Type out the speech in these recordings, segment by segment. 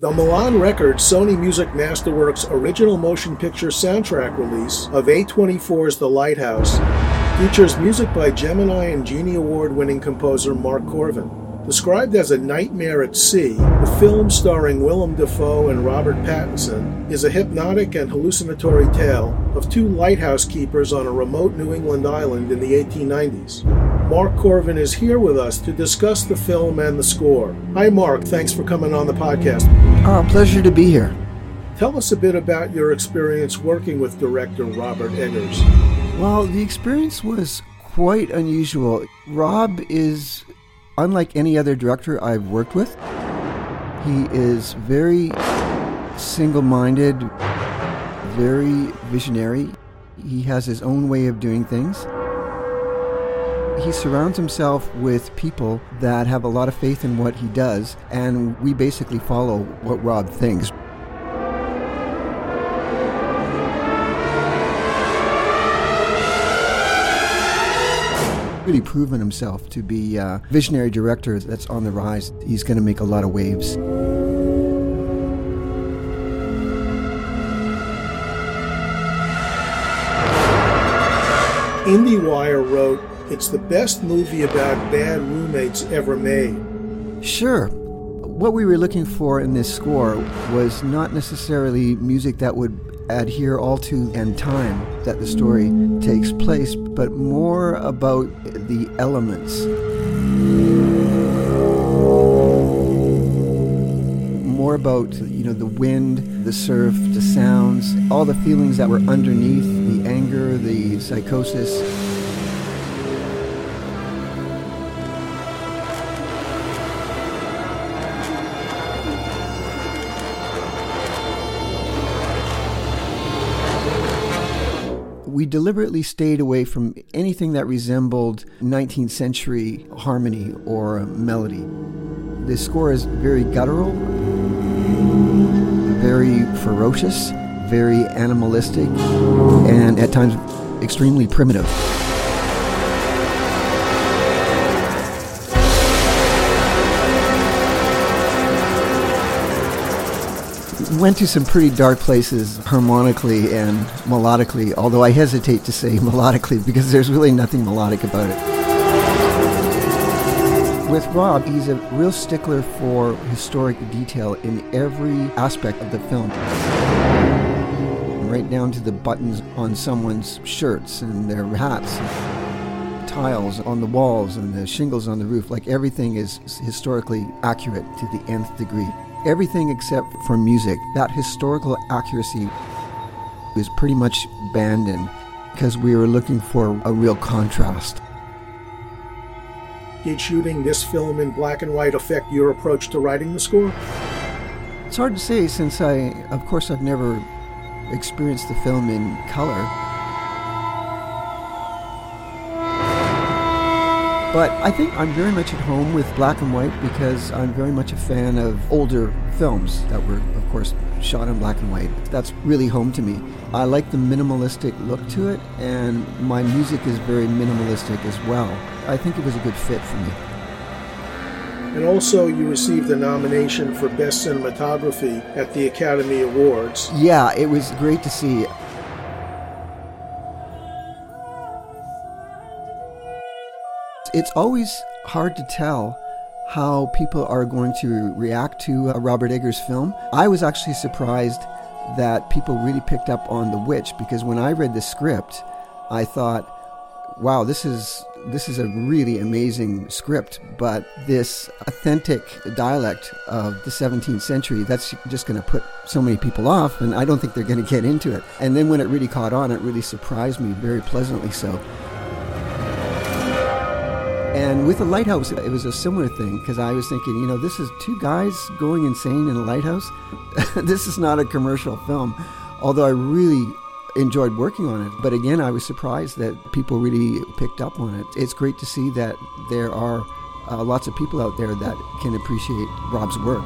The Milan Records Sony Music Masterworks original motion picture soundtrack release of A24's The Lighthouse features music by Gemini and Genie Award winning composer Mark Korven. Described as a nightmare at sea, the film starring Willem Dafoe and Robert Pattinson is a hypnotic and hallucinatory tale of two lighthouse keepers on a remote New England island in the 1890s. Mark Korven is here with us to discuss the film and the score. Hi, Mark. Thanks for coming on the podcast. Oh, pleasure to be here. Tell us a bit about your experience working with director Robert Eggers. Well, the experience was quite unusual. Rob is unlike any other director I've worked with. He is very single minded, very visionary. He has his own way of doing things. He surrounds himself with people that have a lot of faith in what he does, and we basically follow what Rob thinks. Really proven himself to be a visionary director that's on the rise. He's going to make a lot of waves. IndieWire wrote, It's the best movie about bad roommates ever made. Sure. What we were looking for in this score was not necessarily music that would adhere all to and time that the story takes place, but more about the elements. More about you know the wind, the surf, the sounds, all the feelings that were underneath the anger, the psychosis. We deliberately stayed away from anything that resembled 19th century harmony or melody. The score is very guttural, very ferocious, very animalistic, and at times extremely primitive. Went to some pretty dark places harmonically and melodically, although I hesitate to say melodically because there's really nothing melodic about it. With Rob, he's a real stickler for historic detail in every aspect of the film. Right down to the buttons on someone's shirts and their hats, tiles on the walls and the shingles on the roof. Like everything is historically accurate to the nth degree everything except for music. That historical accuracy was pretty much abandoned because we were looking for a real contrast. Did shooting this film in black and white affect your approach to writing the score? It's hard to say since I, of course, I've never experienced the film in color. But I think I'm very much at home with black and white because I'm very much a fan of older films that were, of course, shot in black and white. That's really home to me. I like the minimalistic look to it, and my music is very minimalistic as well. I think it was a good fit for me. And also, you received a nomination for Best Cinematography at the Academy Awards. Yeah, it was great to see. It's always hard to tell how people are going to react to a Robert Eggers film. I was actually surprised that people really picked up on The Witch because when I read the script, I thought, wow, this is this is a really amazing script, but this authentic dialect of the 17th century, that's just going to put so many people off, and I don't think they're going to get into it. And then when it really caught on, it really surprised me very pleasantly so. And with the lighthouse, it was a similar thing because I was thinking, you know, this is two guys going insane in a lighthouse. this is not a commercial film, although I really enjoyed working on it. But again, I was surprised that people really picked up on it. It's great to see that there are uh, lots of people out there that can appreciate Rob's work.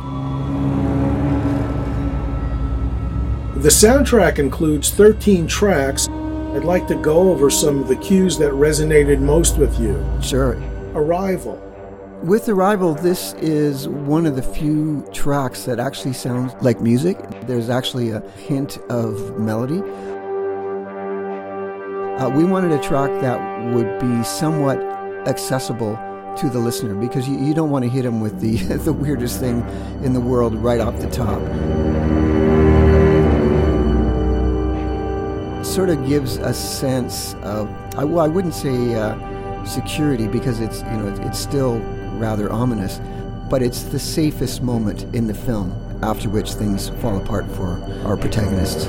The soundtrack includes 13 tracks. I'd like to go over some of the cues that resonated most with you. Sure. Arrival, With Arrival, this is one of the few tracks that actually sounds like music. There's actually a hint of melody. Uh, we wanted a track that would be somewhat accessible to the listener because you, you don't want to hit them with the, the weirdest thing in the world right off the top. Sort of gives a sense of, I, well, I wouldn't say uh, security because it's, you know, it's still rather ominous, but it's the safest moment in the film, after which things fall apart for our protagonists.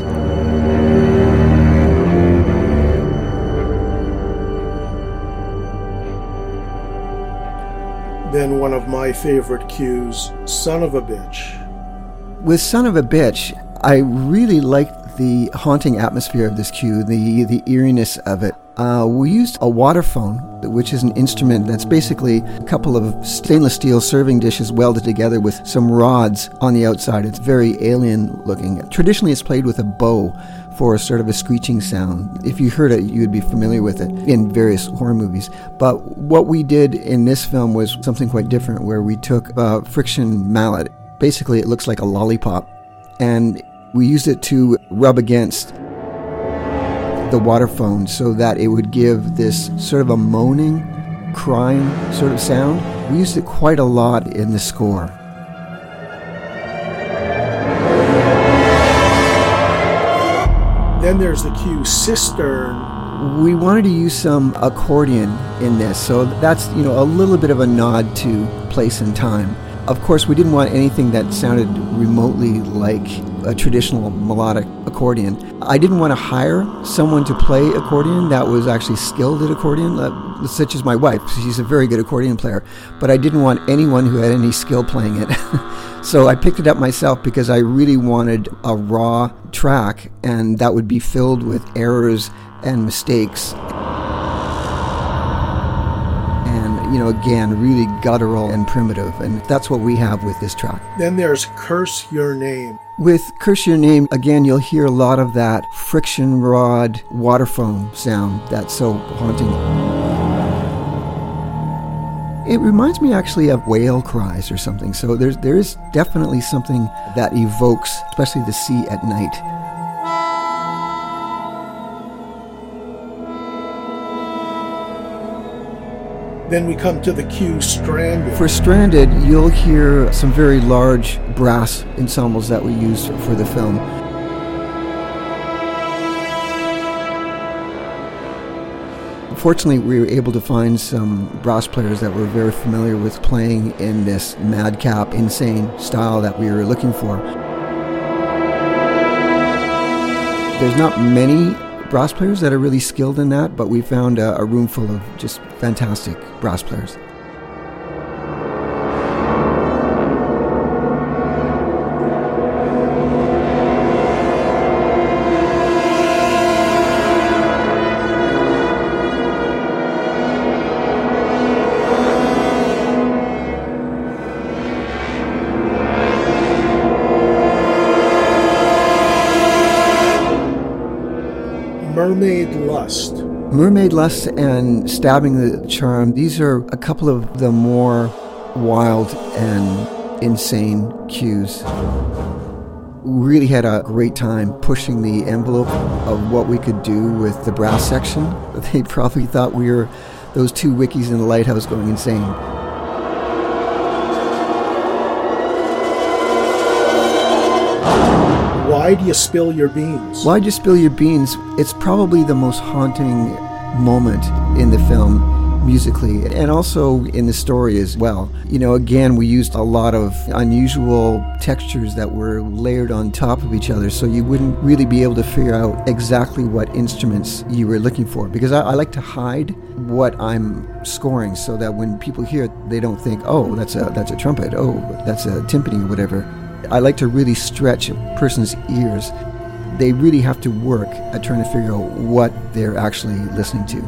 Then one of my favorite cues, Son of a Bitch. With Son of a Bitch, I really liked the haunting atmosphere of this cue, the, the eeriness of it. Uh, we used a waterphone, which is an instrument that's basically a couple of stainless steel serving dishes welded together with some rods on the outside. It's very alien looking. Traditionally, it's played with a bow for sort of a screeching sound. If you heard it, you'd be familiar with it in various horror movies. But what we did in this film was something quite different, where we took a friction mallet. Basically, it looks like a lollipop, and we used it to rub against the water waterphone so that it would give this sort of a moaning, crying sort of sound. We used it quite a lot in the score. Then there's the cue Cistern. We wanted to use some accordion in this, so that's you know a little bit of a nod to place and time. Of course, we didn't want anything that sounded remotely like a traditional melodic accordion. I didn't want to hire someone to play accordion that was actually skilled at accordion, uh, such as my wife. She's a very good accordion player, but I didn't want anyone who had any skill playing it. so I picked it up myself because I really wanted a raw track, and that would be filled with errors and mistakes And you know, again, really guttural and primitive. And that's what we have with this track. Then there's Curse Your Name. With Curse Your Name, again, you'll hear a lot of that friction rod waterphone sound that's so haunting. It reminds me actually of whale cries or something. So there's there is definitely something that evokes, especially the sea at night. Then we come to the cue Stranded. For Stranded, you'll hear some very large brass ensembles that we used for the film. Fortunately, we were able to find some brass players that were very familiar with playing in this madcap, insane style that we were looking for. There's not many brass players that are really skilled in that, but we found a, a room full of just fantastic brass players. Mermaid Lust. Mermaid Lust and Stabbing the Charm, these are a couple of the more wild and insane cues. We really had a great time pushing the envelope of what we could do with the brass section. They probably thought we were those two wickies in the lighthouse going insane. Why do you spill your beans? Why do you spill your beans? It's probably the most haunting moment in the film musically and also in the story as well. You know, again, we used a lot of unusual textures that were layered on top of each other, so you wouldn't really be able to figure out exactly what instruments you were looking for. Because I, I like to hide what I'm scoring so that when people hear it, they don't think, oh, that's a, that's a trumpet, oh, that's a timpani or whatever. I like to really stretch a person's ears. They really have to work at trying to figure out what they're actually listening to.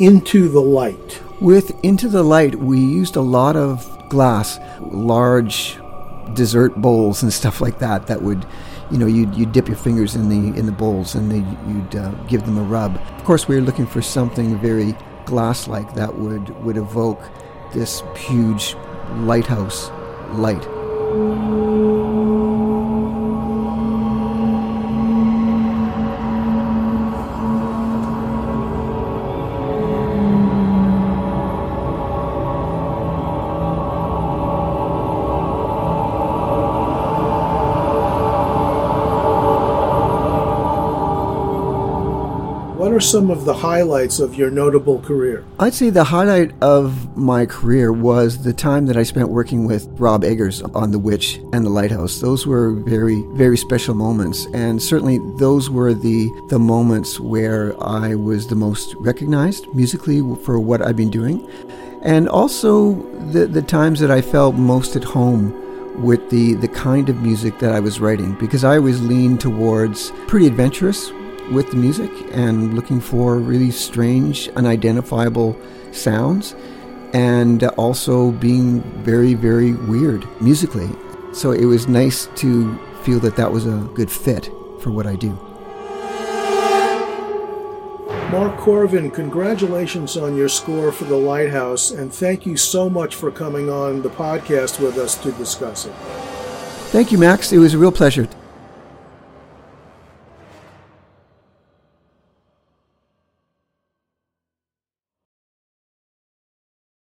Into the Light. With Into the Light, we used a lot of glass, large dessert bowls and stuff like that. That would, you know, you'd, you'd dip your fingers in the in the bowls and they, you'd uh, give them a rub. Of course, we were looking for something very glass-like that would would evoke this huge lighthouse light. What are some of the highlights of your notable career? I'd say the highlight of my career was the time that I spent working with Rob Eggers on The Witch and The Lighthouse. Those were very, very special moments, and certainly those were the the moments where I was the most recognized musically for what I've been doing, and also the the times that I felt most at home with the the kind of music that I was writing because I always leaned towards pretty adventurous with the music and looking for really strange, unidentifiable sounds, and also being very, very weird musically. So it was nice to feel that that was a good fit for what I do. Mark Korven, congratulations on your score for The Lighthouse, and thank you so much for coming on the podcast with us to discuss it. Thank you, Max. It was a real pleasure.